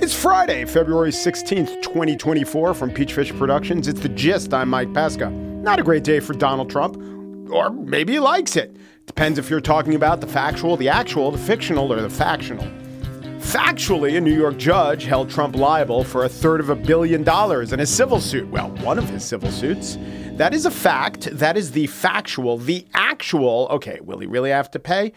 It's Friday, February 16th, 2024, from Peachfish Productions. It's The Gist. I'm Mike Pesca. Not a great day for Donald Trump, or maybe he likes it. Depends if you're talking about the factual, the actual, the fictional, or the factional. Factually, a New York judge held Trump liable for a third of a billion dollars in a civil suit. Well, one of his civil suits. That is a fact. That is the factual. The actual, okay, will he really have to pay?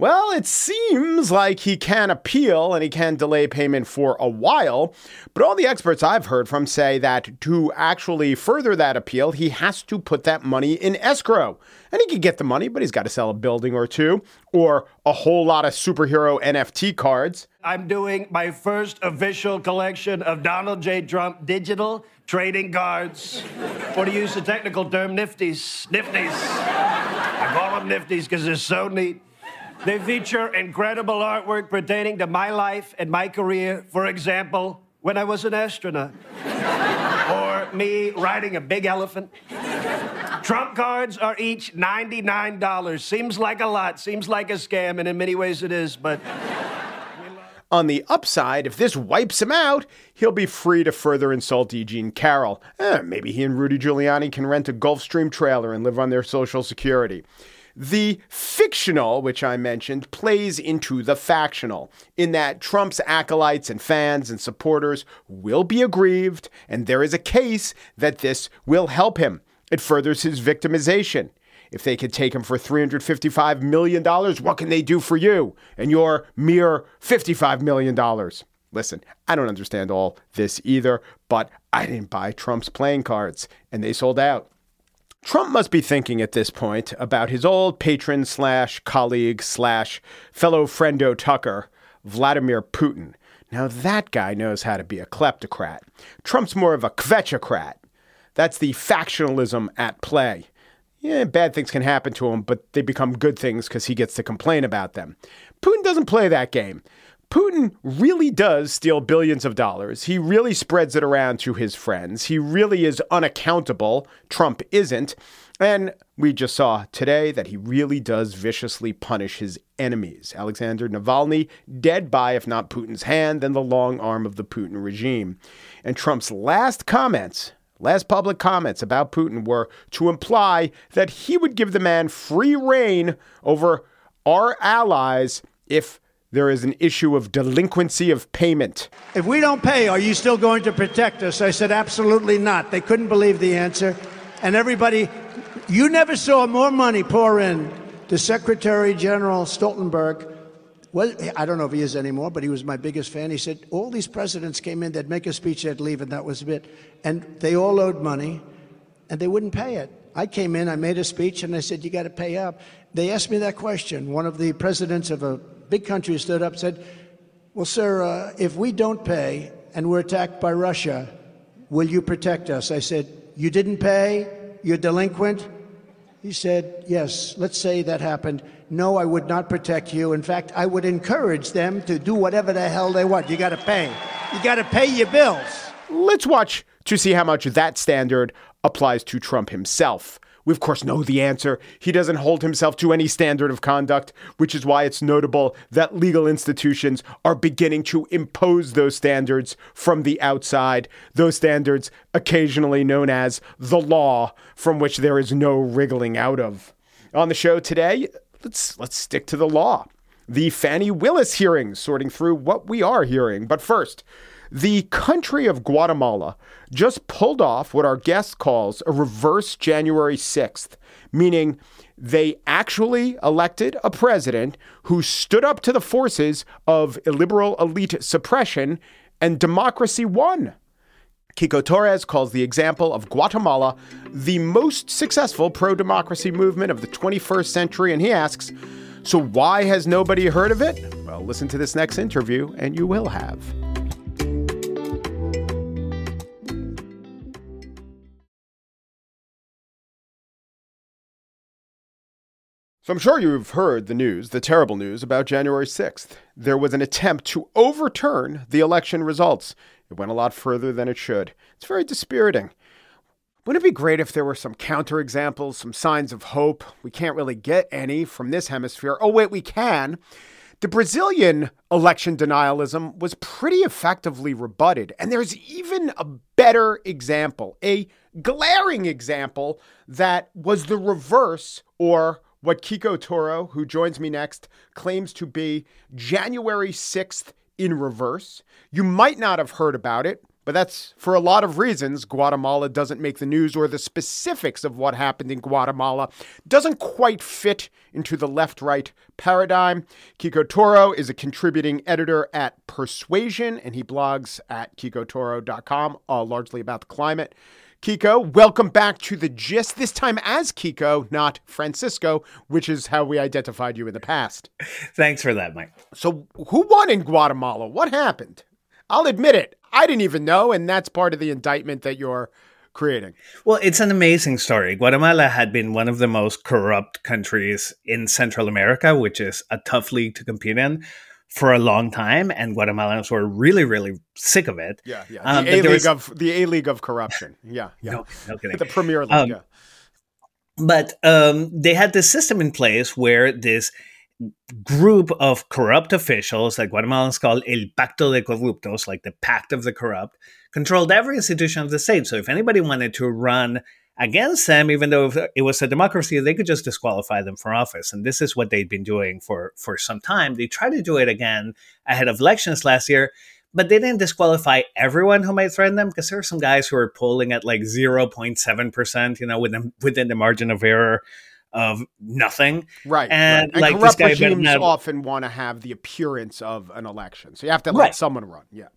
Well, it seems like he can appeal and he can delay payment for a while, but all the experts I've heard from say that to actually further that appeal, he has to put that money in escrow. And he can get the money, but he's got to sell a building or two or a whole lot of superhero NFT cards. I'm doing my first official collection of Donald J. Trump digital trading cards. or to use the technical term, nifties. Nifties. I call them nifties because they're so neat. They feature incredible artwork pertaining to my life and my career. For example, when I was an astronaut, or me riding a big elephant. Trump cards are each $99. Seems like a lot, seems like a scam, and in many ways it is, but. On the upside, if this wipes him out, he'll be free to further insult Eugene Carroll. Eh, maybe he and Rudy Giuliani can rent a Gulfstream trailer and live on their Social Security. The fictional, which I mentioned, plays into the factional, in that Trump's acolytes and fans and supporters will be aggrieved, and there is a case that this will help him. It furthers his victimization. If they could take him for $355 million, what can they do for you and your mere $55 million? Listen, I don't understand all this either, but I didn't buy Trump's playing cards, and they sold out. Trump must be thinking at this point about his old patron slash colleague slash fellow friendo Tucker, Vladimir Putin. Now that guy knows how to be a kleptocrat. Trump's more of a kvetchocrat. That's the factionalism at play. Yeah, bad things can happen to him, but they become good things because he gets to complain about them. Putin doesn't play that game. Putin really does steal billions of dollars. He really spreads it around to his friends. He really is unaccountable. Trump isn't. And we just saw today that he really does viciously punish his enemies. Alexander Navalny, dead by, if not Putin's hand, then the long arm of the Putin regime. And Trump's last comments, last public comments about Putin were to imply that he would give the man free rein over our allies if there is an issue of delinquency of payment. If we don't pay, are you still going to protect us? I said, absolutely not. They couldn't believe the answer. And everybody, you never saw more money pour in to Secretary General Stoltenberg. Well, I don't know if he is anymore, but he was my biggest fan. He said, all these presidents came in, they'd make a speech, they'd leave, and that was it. And they all owed money, and they wouldn't pay it. I came in, I made a speech, and I said, you got to pay up. They asked me that question. One of the presidents of a big country stood up and said, Well, sir, uh, if we don't pay and we're attacked by Russia, will you protect us? I said, You didn't pay? You're delinquent? He said, Yes, let's say that happened. No, I would not protect you. In fact, I would encourage them to do whatever the hell they want. You got to pay. You got to pay your bills. Let's watch to see how much that standard applies to Trump himself. We, of course, know the answer. He doesn't hold himself to any standard of conduct, which is why it's notable that legal institutions are beginning to impose those standards from the outside. Those standards, occasionally known as the law, from which there is no wriggling out of. On the show today, let's let's stick to the law. The Fani Willis hearings, sorting through what we are hearing. But first, the country of Guatemala just pulled off what our guest calls a reverse January 6th, meaning they actually elected a president who stood up to the forces of illiberal elite suppression and democracy won. Quico Torres calls the example of Guatemala the most successful pro democracy movement of the 21st century, and he asks, So why has nobody heard of it? Well, listen to this next interview, and you will have. So I'm sure you've heard the news, the terrible news about January 6th. There was an attempt to overturn the election results. It went a lot further than it should. It's very dispiriting. Wouldn't it be great if there were some counterexamples, some signs of hope? We can't really get any from this hemisphere. Oh, wait, we can. The Brazilian election denialism was pretty effectively rebutted. And there's even a better example, a glaring example that was the reverse or what Quico Toro, who joins me next, claims to be January 6th in reverse. You might not have heard about it, but that's for a lot of reasons. Guatemala doesn't make the news, or the specifics of what happened in Guatemala doesn't quite fit into the left right paradigm. Quico Toro is a contributing editor at Persuasion, and he blogs at quicotoro.com, uh, largely about the climate. Quico, welcome back to the gist, this time as Quico, not Francisco, which is how we identified you in the past. Thanks for that, Mike. So, who won in Guatemala? What happened? I'll admit it, I didn't even know, and that's part of the indictment that you're creating. Well, it's an amazing story. Guatemala had been one of the most corrupt countries in Central America, which is a tough league to compete in for a long time, and Guatemalans were really, really sick of it. Yeah, yeah. Um, the A league of the A league of corruption. Yeah, yeah. No, no kidding. the Premier League. Um, yeah. But um, they had this system in place where this group of corrupt officials that Guatemalans call El Pacto de Corruptos, like the Pact of the Corrupt, controlled every institution of the state. So if anybody wanted to run against them, even though it was a democracy, they could just disqualify them from office. And this is what they'd been doing for, for some time. They tried to do it again ahead of elections last year, but they didn't disqualify everyone who might threaten them because there are some guys who are polling at like 0.7%, you know, within, within the margin of error of nothing. Right. And, right. and like corrupt regimes often want to have the appearance of an election. So you have to let right. someone run. Yeah.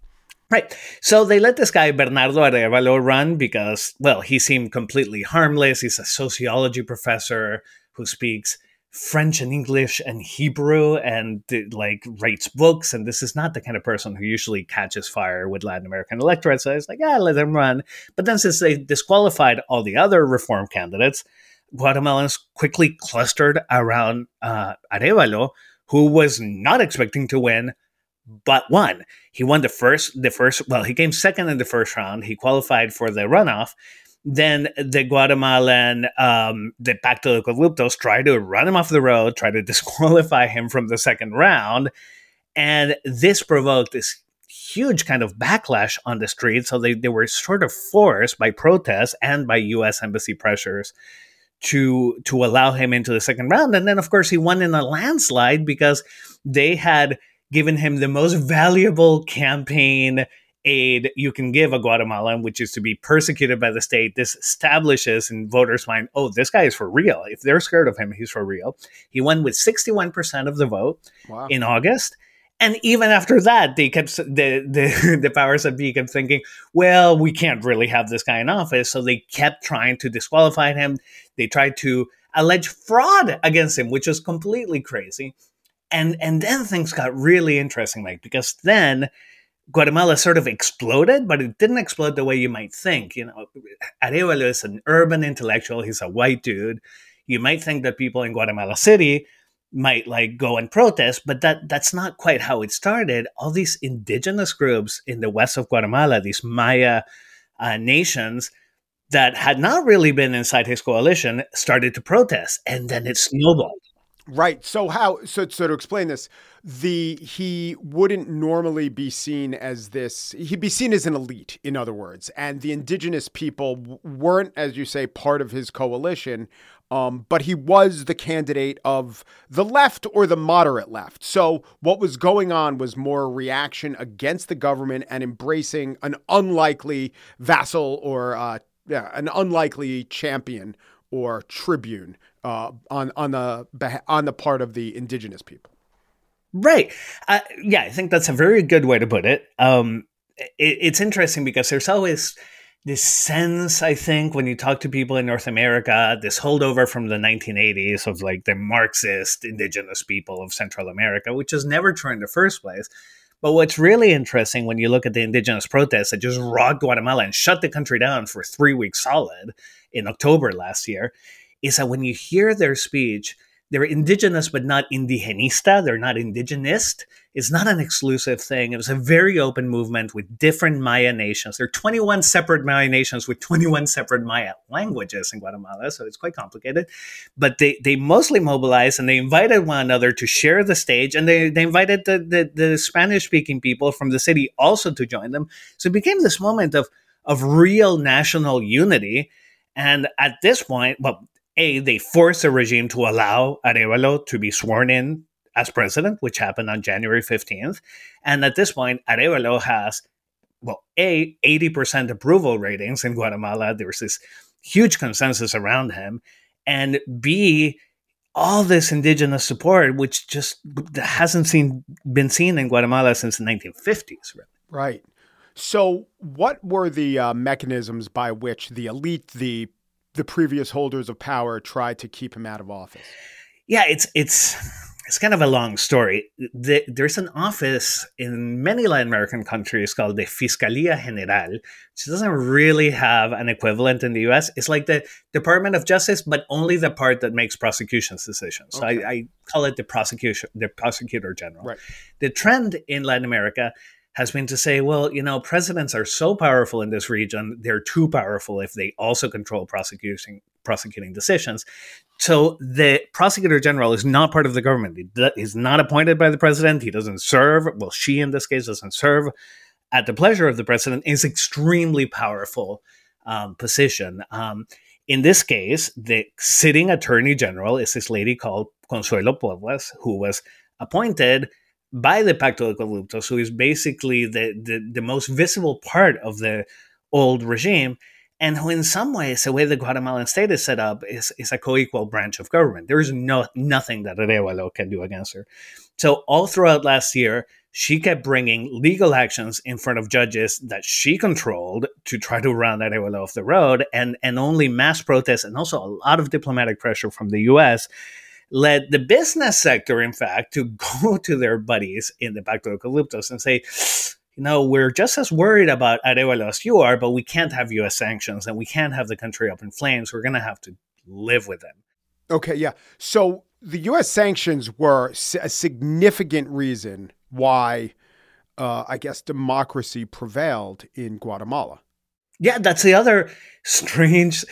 Right. So they let this guy, Bernardo Arevalo, run because, well, he seemed completely harmless. He's a sociology professor who speaks French and English and Hebrew and like writes books. And this is not the kind of person who usually catches fire with Latin American electorate. So it's like, yeah, let him run. But then since they disqualified all the other reform candidates, Guatemalans quickly clustered around uh, Arevalo, who was not expecting to win, but won. He won the first, the first. Well, he came second in the first round. He qualified for the runoff. Then the Guatemalan, um, the Pacto de Corruptos, tried to run him off the road, try to disqualify him from the second round, and this provoked this huge kind of backlash on the street. So they, they were sort of forced by protests and by U.S. embassy pressures to to allow him into the second round. And then, of course, he won in a landslide because they had given him the most valuable campaign aid you can give a Guatemalan, which is to be persecuted by the state. This establishes in voters' mind, oh, this guy is for real. If they're scared of him, he's for real. He won with 61% of the vote wow. in August. And even after that, they kept the the, the powers that be kept thinking, well, we can't really have this guy in office. So they kept trying to disqualify him. They tried to allege fraud against him, which was completely crazy and and then things got really interesting, Mike, because then Guatemala sort of exploded, but it didn't explode the way you might think. You know, Arevalo is an urban intellectual; he's a white dude. You might think that people in Guatemala City might like go and protest, but that that's not quite how it started. All these indigenous groups in the west of Guatemala, these Maya uh, nations that had not really been inside his coalition, started to protest, and then it snowballed. Right. So how so so to explain this, the he wouldn't normally be seen as this he'd be seen as an elite in other words and the indigenous people weren't as you say part of his coalition um, but he was the candidate of the left or the moderate left. So what was going on was more reaction against the government and embracing an unlikely vassal or uh, yeah, an unlikely champion or tribune uh, on on the on the part of the indigenous people. Right. Uh, yeah, I think that's a very good way to put it. Um, it. It's interesting because there's always this sense, I think, when you talk to people in North America, this holdover from the 1980s of like the Marxist indigenous people of Central America, which is never true in the first place. But what's really interesting when you look at the indigenous protests that just rocked Guatemala and shut the country down for three weeks solid in October last year is that when you hear their speech, they're indigenous but not indigenista. They're not indigenist. It's not an exclusive thing. It was a very open movement with different Maya nations. There are 21 separate Maya nations with 21 separate Maya languages in Guatemala, so it's quite complicated. But they, they mostly mobilized and they invited one another to share the stage, and they, they invited the, the, the Spanish speaking people from the city also to join them. So it became this moment of, of real national unity. And at this point, well, a, they forced the regime to allow Arevalo to be sworn in as president, which happened on January 15th. And at this point, Arevalo has, well, A, 80% approval ratings in Guatemala. There's this huge consensus around him. And B, all this indigenous support, which just hasn't seen been seen in Guatemala since the 1950s. Really. Right. So, what were the uh, mechanisms by which the elite, the the previous holders of power tried to keep him out of office. Yeah, it's it's it's kind of a long story. The, there's an office in many Latin American countries called the Fiscalía General, which doesn't really have an equivalent in the U.S. It's like the Department of Justice, but only the part that makes prosecutions decisions. Okay. So I, I, call it the prosecution, the prosecutor general. Right. The trend in Latin America has been to say, well, you know, presidents are so powerful in this region, they're too powerful if they also control prosecuting prosecuting decisions. So the prosecutor general is not part of the government. He's not appointed by the president. He doesn't serve. Well, she in this case doesn't serve at the pleasure of the president. Is extremely powerful um, position. Um, in this case, the sitting attorney general is this lady called Consuelo Porras, who was appointed by the Pacto de Corruptos, who is basically the, the, the most visible part of the old regime, and who, in some ways, the way the Guatemalan state is set up, is, is a co-equal branch of government. There is no nothing that Arevalo can do against her. So all throughout last year, she kept bringing legal actions in front of judges that she controlled to try to run Arevalo off the road, and and only mass protests and also a lot of diplomatic pressure from the U.S led the business sector, in fact, to go to their buddies in the Pacto de Corruptos and say, you know, we're just as worried about Arevalo as you are, but we can't have U.S. sanctions and we can't have the country up in flames. We're going to have to live with them. Okay, yeah. So the U.S. sanctions were a significant reason why, uh, I guess, democracy prevailed in Guatemala. Yeah, that's the other strange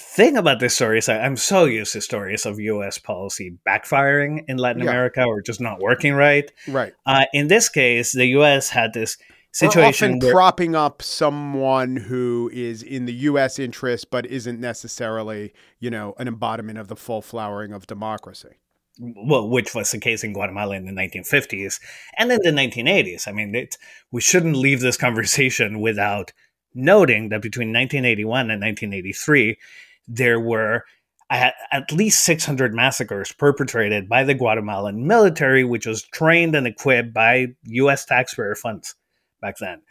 thing about this story is that I'm so used to stories of U.S. policy backfiring in Latin yeah. America or just not working right. Right. Uh, in this case, the U.S. had this situation or often where, propping up someone who is in the U.S. interest but isn't necessarily, you know, an embodiment of the full flowering of democracy. Well, which was the case in Guatemala in the 1950s and in the 1980s. I mean, it, we shouldn't leave this conversation without noting that between 1981 and 1983, there were at least 600 massacres perpetrated by the Guatemalan military, which was trained and equipped by U.S. taxpayer funds back then.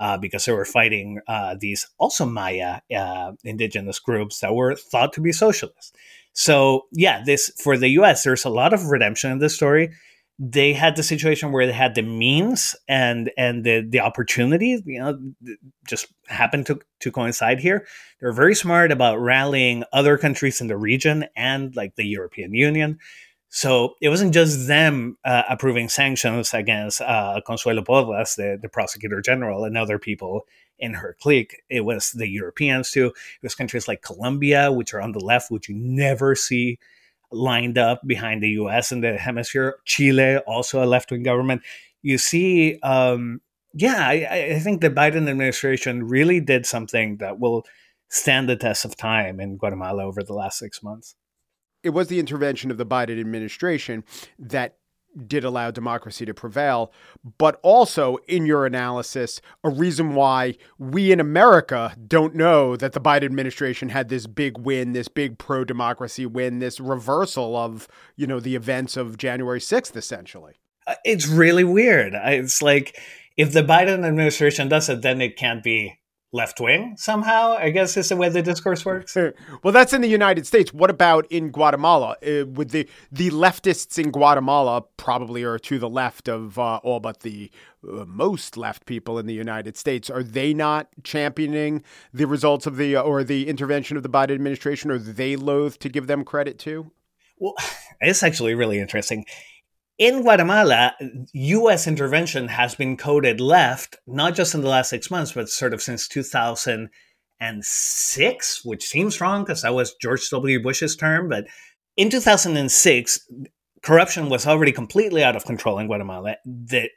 Uh, because they were fighting uh, these also Maya uh, indigenous groups that were thought to be socialists. So, yeah, this for the U.S. There's a lot of redemption in this story they had the situation where they had the means and and the the opportunity you know just happened to to coincide here they're very smart about rallying other countries in the region and like the european union so it wasn't just them uh, approving sanctions against uh, Consuelo Porras, the, the prosecutor general, and other people in her clique. It was the Europeans too. It was countries like Colombia, which are on the left, which you never see lined up behind the US in the hemisphere. Chile, also a left wing government. You see, um, yeah, I, I think the Biden administration really did something that will stand the test of time in Guatemala over the last six months. It was the intervention of the Biden administration that did allow democracy to prevail, but also in your analysis, a reason why we in America don't know that the Biden administration had this big win, this big pro democracy win, this reversal of, you know, the events of January 6th, essentially. Uh, it's really weird. It's like if the Biden administration does it, then it can't be left wing somehow i guess is the way the discourse works? Well that's in the united states. What about in guatemala? Uh, with the the leftists in guatemala probably are to the left of uh, all but the uh, most left people in the united states. Are they not championing the results of the uh, or the intervention of the biden administration? Or they loath to give them credit too? Well, it's actually really interesting. In Guatemala, U.S. intervention has been coded left, not just in the last six months, but sort of since 2006, which seems wrong because that was George W. Bush's term. But in 2006, corruption was already completely out of control in Guatemala. The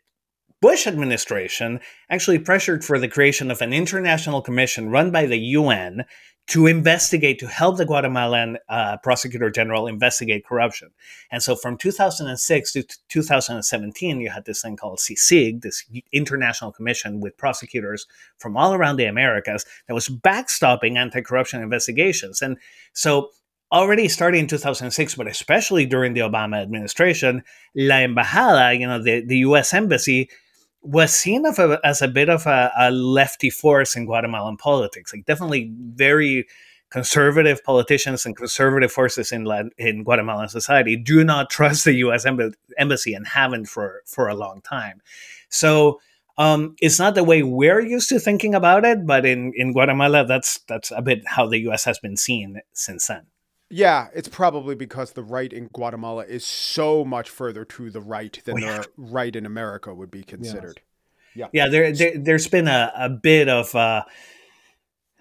Bush administration actually pressured for the creation of an international commission run by the UN to investigate, to help the Guatemalan uh, prosecutor general investigate corruption. And so from 2006 to 2017, you had this thing called CICIG, this international commission with prosecutors from all around the Americas that was backstopping anti corruption investigations. And so already starting in 2006, but especially during the Obama administration, La Embajada, you know, the, the US embassy, was seen of a, as a bit of a, a, lefty force in Guatemalan politics. Like definitely very conservative politicians and conservative forces in in Guatemalan society do not trust the U.S. embassy and haven't for for a long time. So um, it's not the way we're used to thinking about it, but in in Guatemala, that's that's a bit how the U.S. has been seen since then. Yeah, it's probably because the right in Guatemala is so much further to the right than oh, yeah. the right in America would be considered. Yeah, yeah. There, there has been a, a bit of uh,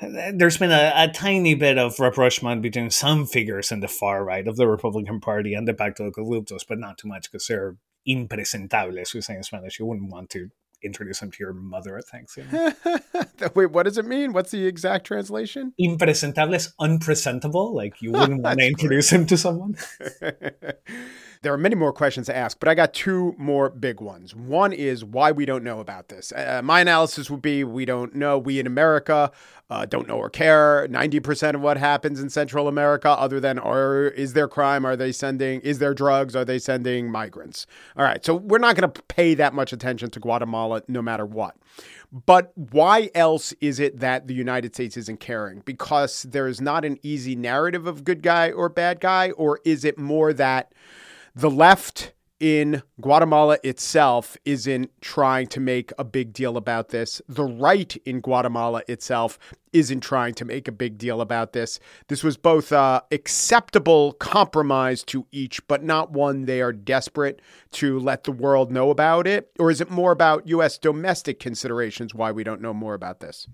there's been a, a, tiny bit of rapprochement between some figures in the far right of the Republican Party and the Pacto de Corruptos, but not too much because they're impresentables, we say in Spanish. You wouldn't want to introduce him to your mother at Thanksgiving. Wait, what does it mean? What's the exact translation? Impresentables, unpresentable. Like you wouldn't want to introduce him to someone. There are many more questions to ask, but I got two more big ones. One is why we don't know about this. Uh, my analysis would be we don't know. We in America uh, don't know or care. 90% of what happens in Central America, other than are, is there crime? Are they sending, is there drugs? Are they sending migrants? All right. So we're not going to pay that much attention to Guatemala no matter what. But why else is it that the United States isn't caring? Because there is not an easy narrative of good guy or bad guy? Or is it more that the left in Guatemala itself isn't trying to make a big deal about this. The right in Guatemala itself isn't trying to make a big deal about this. This was both uh, acceptable compromise to each, but not one they are desperate to let the world know about it. Or is it more about U.S. domestic considerations why we don't know more about this?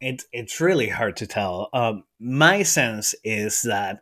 It, it's really hard to tell. Um, my sense is that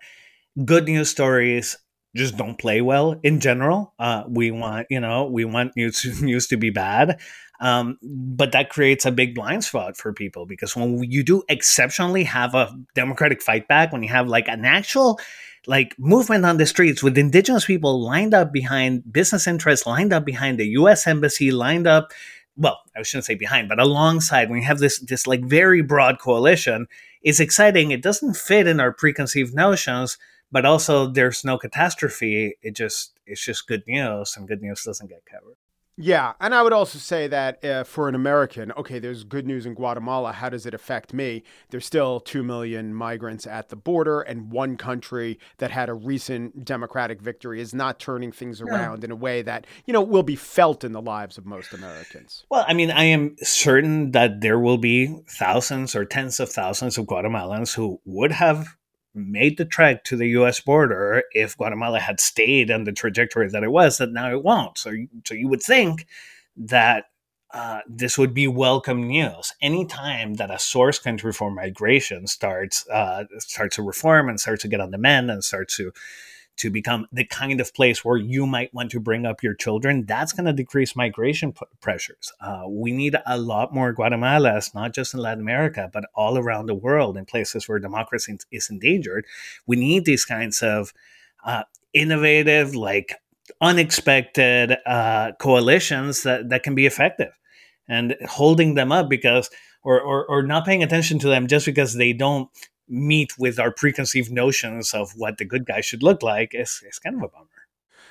good news stories just don't play well in general. Uh, we want, you know, we want news news to be bad, um, but that creates a big blind spot for people because when you do exceptionally have a democratic fight back, when you have like an actual like movement on the streets with indigenous people lined up behind business interests, lined up behind the U.S. embassy, lined up. Well, I shouldn't say behind, but alongside. When you have this this like very broad coalition, it's exciting. It doesn't fit in our preconceived notions but also there's no catastrophe. It just it's just good news, and good news doesn't get covered. Yeah, and I would also say that uh, for an American, okay, there's good news in Guatemala. How does it affect me? There's still 2 million migrants at the border, and one country that had a recent democratic victory is not turning things around yeah. in a way that, you know, will be felt in the lives of most Americans. Well, I mean, I am certain that there will be thousands or tens of thousands of Guatemalans who would have made the trek to the U.S. border if Guatemala had stayed on the trajectory that it was, that now it won't. So, so you would think that uh, this would be welcome news. Anytime that a source country for migration starts uh, starts to reform and starts to get on the mend and starts to to become the kind of place where you might want to bring up your children, that's going to decrease migration p- pressures. Uh, we need a lot more Guatemalas, not just in Latin America, but all around the world in places where democracy is endangered. We need these kinds of uh, innovative, like unexpected uh, coalitions that, that can be effective and holding them up because or, or, or not paying attention to them just because they don't meet with our preconceived notions of what the good guy should look like is, is kind of a bummer.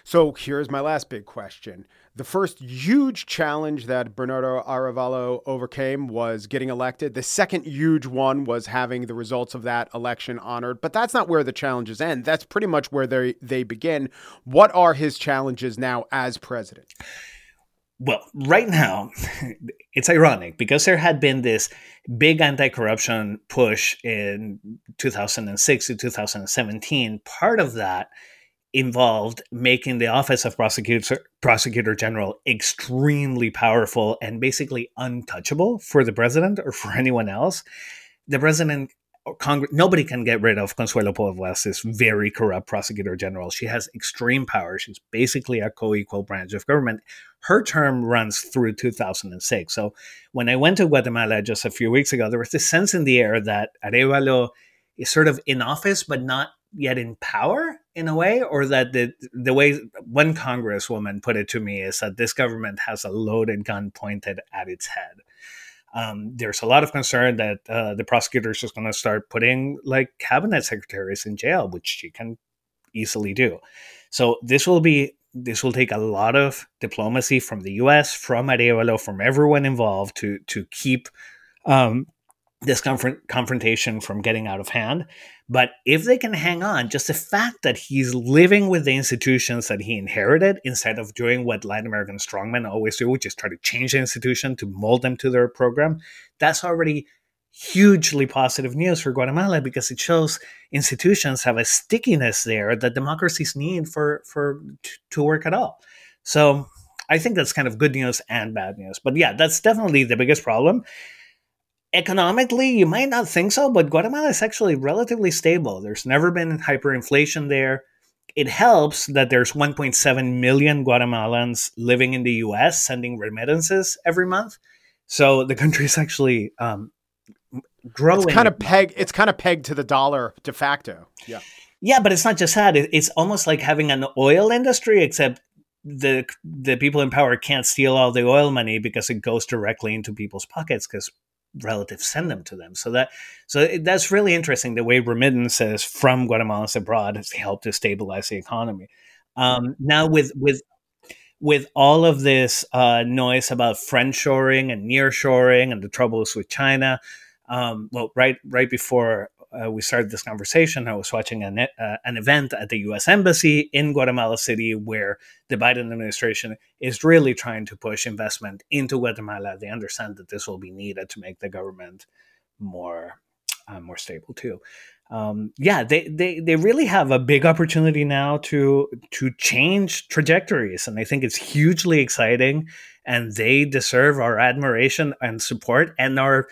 So here's my last big question. The first huge challenge that Bernardo Arevalo overcame was getting elected. The second huge one was having the results of that election honored. But that's not where the challenges end. That's pretty much where they, they begin. What are his challenges now as president? Well, right now, it's ironic because there had been this big anti corruption push in 2006 to 2017. Part of that involved making the office of prosecutor, prosecutor general extremely powerful and basically untouchable for the president or for anyone else. The president Oh, Congress, nobody can get rid of Consuelo Porras, this very corrupt prosecutor general. She has extreme power. She's basically a co-equal branch of government. Her term runs through 2006. So when I went to Guatemala just a few weeks ago, there was this sense in the air that Arevalo is sort of in office, but not yet in power in a way, or that the the way one congresswoman put it to me is that this government has a loaded gun pointed at its head um, there's a lot of concern that uh, the prosecutor is going to start putting like cabinet secretaries in jail, which she can easily do. So this will be this will take a lot of diplomacy from the U.S., from Arevalo, from everyone involved to to keep um, this confront- confrontation from getting out of hand. But if they can hang on, just the fact that he's living with the institutions that he inherited instead of doing what Latin American strongmen always do, which is try to change the institution to mold them to their program, that's already hugely positive news for Guatemala because it shows institutions have a stickiness there that democracies need for for to work at all. So I think that's kind of good news and bad news. But yeah, that's definitely the biggest problem economically, you might not think so, but Guatemala is actually relatively stable. There's never been hyperinflation there. It helps that there's 1.7 million Guatemalans living in the US sending remittances every month. So the country is actually um, growing. It's kind of peg. It's kind of pegged to the dollar de facto. Yeah. Yeah, but it's not just that. It's almost like having an oil industry, except the the people in power can't steal all the oil money because it goes directly into people's pockets because relatives send them to them. So that so that's really interesting. The way remittances from Guatemala abroad has helped to stabilize the economy. Um, now with with with all of this uh, noise about friendshoring and nearshoring and the troubles with China, um, well, right right before uh, we started this conversation, I was watching an, uh, an event at the U.S. Embassy in Guatemala City where the Biden administration is really trying to push investment into Guatemala. They understand that this will be needed to make the government more uh, more stable too. Um, yeah, they, they they really have a big opportunity now to to change trajectories, and I think it's hugely exciting. And they deserve our admiration and support and our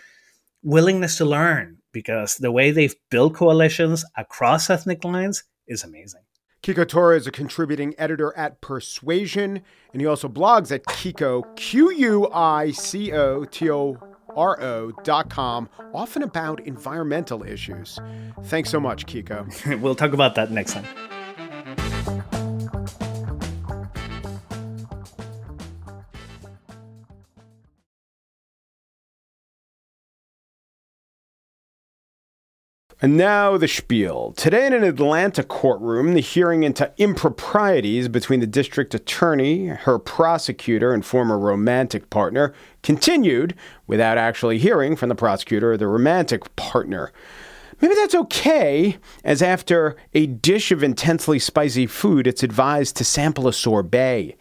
willingness to learn because the way they've built coalitions across ethnic lines is amazing. Quico Toro is a contributing editor at Persuasion, and he also blogs at Quico, Q U I C O T O R O dot com, often about environmental issues. Thanks so much, Quico. we'll talk about that next time. And now the spiel. Today in an Atlanta courtroom, the hearing into improprieties between the district attorney, her prosecutor, and former romantic partner continued without actually hearing from the prosecutor or the romantic partner. Maybe that's okay, as after a dish of intensely spicy food, it's advised to sample a sorbet.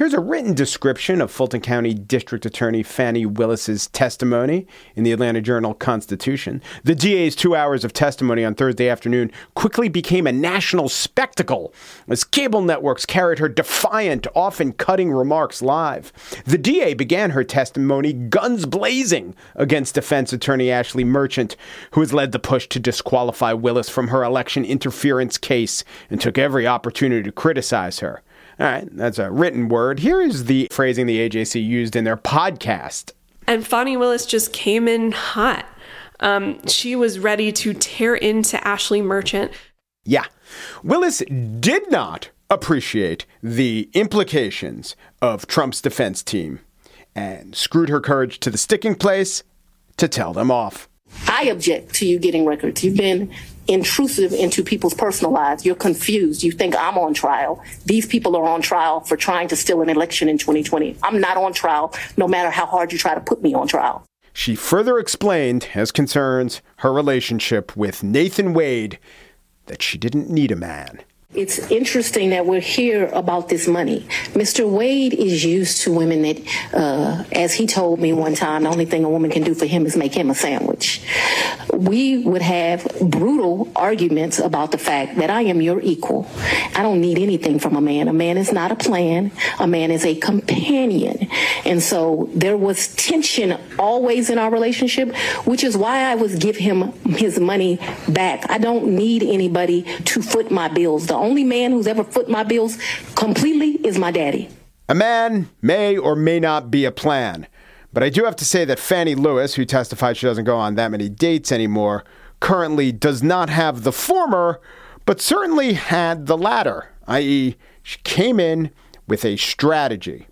Here's a written description of Fulton County District Attorney Fani Willis's testimony in the Atlanta Journal Constitution. The DA's two hours of testimony on Thursday afternoon quickly became a national spectacle as cable networks carried her defiant, often cutting remarks live. The DA began her testimony guns blazing against defense attorney Ashley Merchant, who has led the push to disqualify Willis from her election interference case and took every opportunity to criticize her. All right, that's a written word. Here is the phrasing the AJC used in their podcast. And Fani Willis just came in hot. Um, she was ready to tear into Ashley Merchant. Yeah. Willis did not appreciate the implications of Trump's defense team and screwed her courage to the sticking place to tell them off. I object to you getting records. You've been intrusive into people's personal lives. You're confused. You think I'm on trial. These people are on trial for trying to steal an election in 2020. I'm not on trial, no matter how hard you try to put me on trial. She further explained, as concerns her relationship with Nathan Wade, that she didn't need a man. It's interesting that we're here about this money. Mr. Wade is used to women that, uh, as he told me one time, the only thing a woman can do for him is make him a sandwich. We would have brutal arguments about the fact that I am your equal. I don't need anything from a man. A man is not a plan. A man is a companion. And so there was tension always in our relationship, which is why I would give him his money back. I don't need anybody to foot my bills. The only man who's ever foot my bills completely is my daddy. A man may or may not be a plan. But I do have to say that Fani Lewis, who testified she doesn't go on that many dates anymore, currently does not have the former, but certainly had the latter, i.e., she came in with a strategy.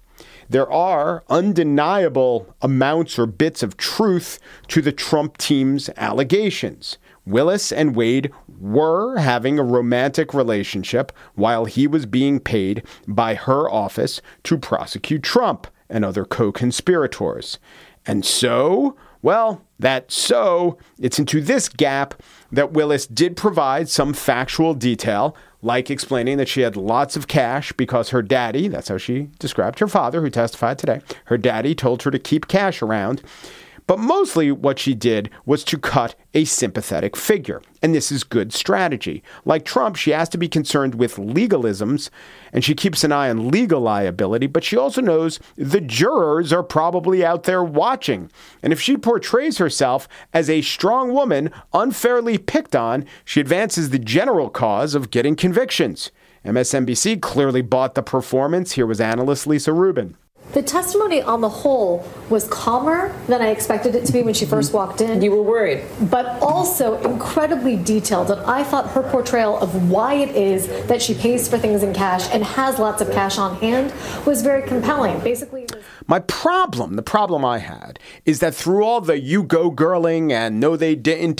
There are undeniable amounts or bits of truth to the Trump team's allegations. Willis and Wade were having a romantic relationship while he was being paid by her office to prosecute Trump and other co conspirators. And so, well, that so, it's into this gap that Willis did provide some factual detail, like explaining that she had lots of cash because her daddy, that's how she described her father who testified today, her daddy told her to keep cash around. But mostly what she did was to cut a sympathetic figure. And this is good strategy. Like Trump, she has to be concerned with legalisms and she keeps an eye on legal liability, but she also knows the jurors are probably out there watching. And if she portrays herself as a strong woman unfairly picked on, she advances the general cause of getting convictions. MSNBC clearly bought the performance. Here was analyst Lisa Rubin. The testimony on the whole was calmer than I expected it to be when she first walked in. You were worried. But also incredibly detailed. And I thought her portrayal of why it is that she pays for things in cash and has lots of cash on hand was very compelling. Basically, was- my problem, the problem I had, is that through all the you go girling and no they didn't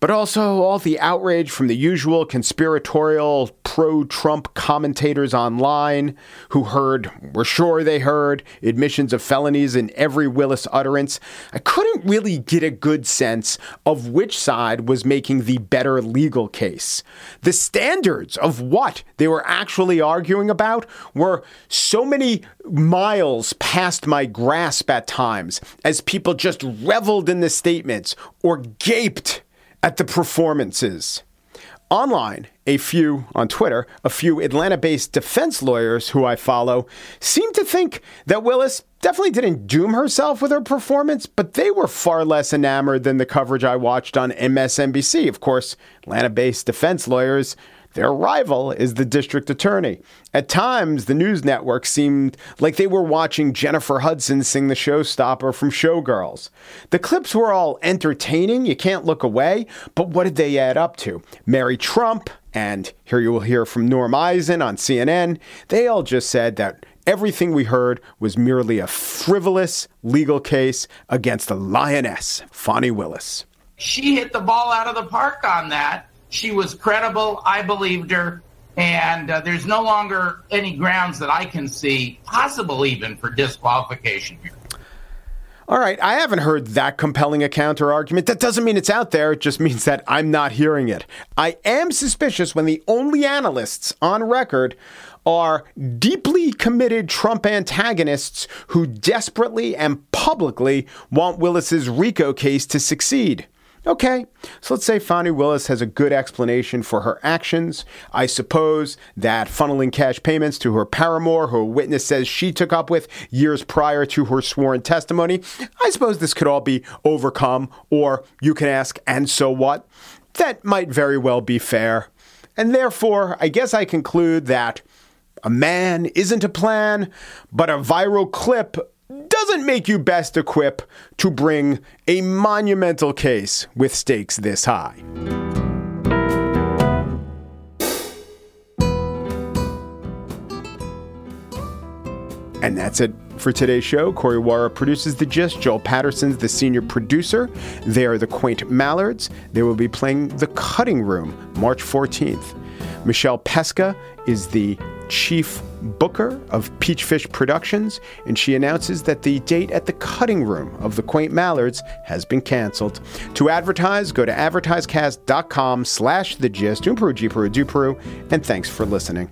but also all the outrage from the usual conspiratorial pro Trump commentators online who heard, were sure they heard, admissions of felonies in every Willis utterance. I couldn't really get a good sense of which side was making the better legal case. The standards of what they were actually arguing about were so many miles past my grasp at times as people just reveled in the statements or gaped at the performances. Online, a few on Twitter, a few Atlanta based defense lawyers who I follow seem to think that Willis definitely didn't doom herself with her performance, but they were far less enamored than the coverage I watched on MSNBC. Of course, Atlanta based defense lawyers their rival is the district attorney. At times, the news network seemed like they were watching Jennifer Hudson sing the showstopper from Showgirls. The clips were all entertaining, you can't look away, but what did they add up to? Mary Trump, and here you will hear from Norm Eisen on CNN, they all just said that everything we heard was merely a frivolous legal case against the lioness, Fani Willis. She hit the ball out of the park on that she was credible. I believed her. And uh, there's no longer any grounds that I can see, possible even for disqualification here. All right, I haven't heard that compelling a counter argument. That doesn't mean it's out there, it just means that I'm not hearing it. I am suspicious when the only analysts on record are deeply committed Trump antagonists who desperately and publicly want Willis's RICO case to succeed. Okay, so let's say Fani Willis has a good explanation for her actions. I suppose that funneling cash payments to her paramour, who a witness says she took up with years prior to her sworn testimony, I suppose this could all be overcome, or you can ask, and so what? That might very well be fair. And therefore, I guess I conclude that a man isn't a plan, but a viral clip doesn't make you best equipped to bring a monumental case with stakes this high. And that's it for today's show. Corey Wara produces The Gist. Joel Patterson's the senior producer. They are the Quaint Mallards. They will be playing The Cutting Room March 14th. Michelle Pesca is the chief Booker of Peachfish Productions, and she announces that the date at the cutting room of the Quaint Mallards has been canceled. To advertise, go to advertisecast.com slash the gist, and thanks for listening.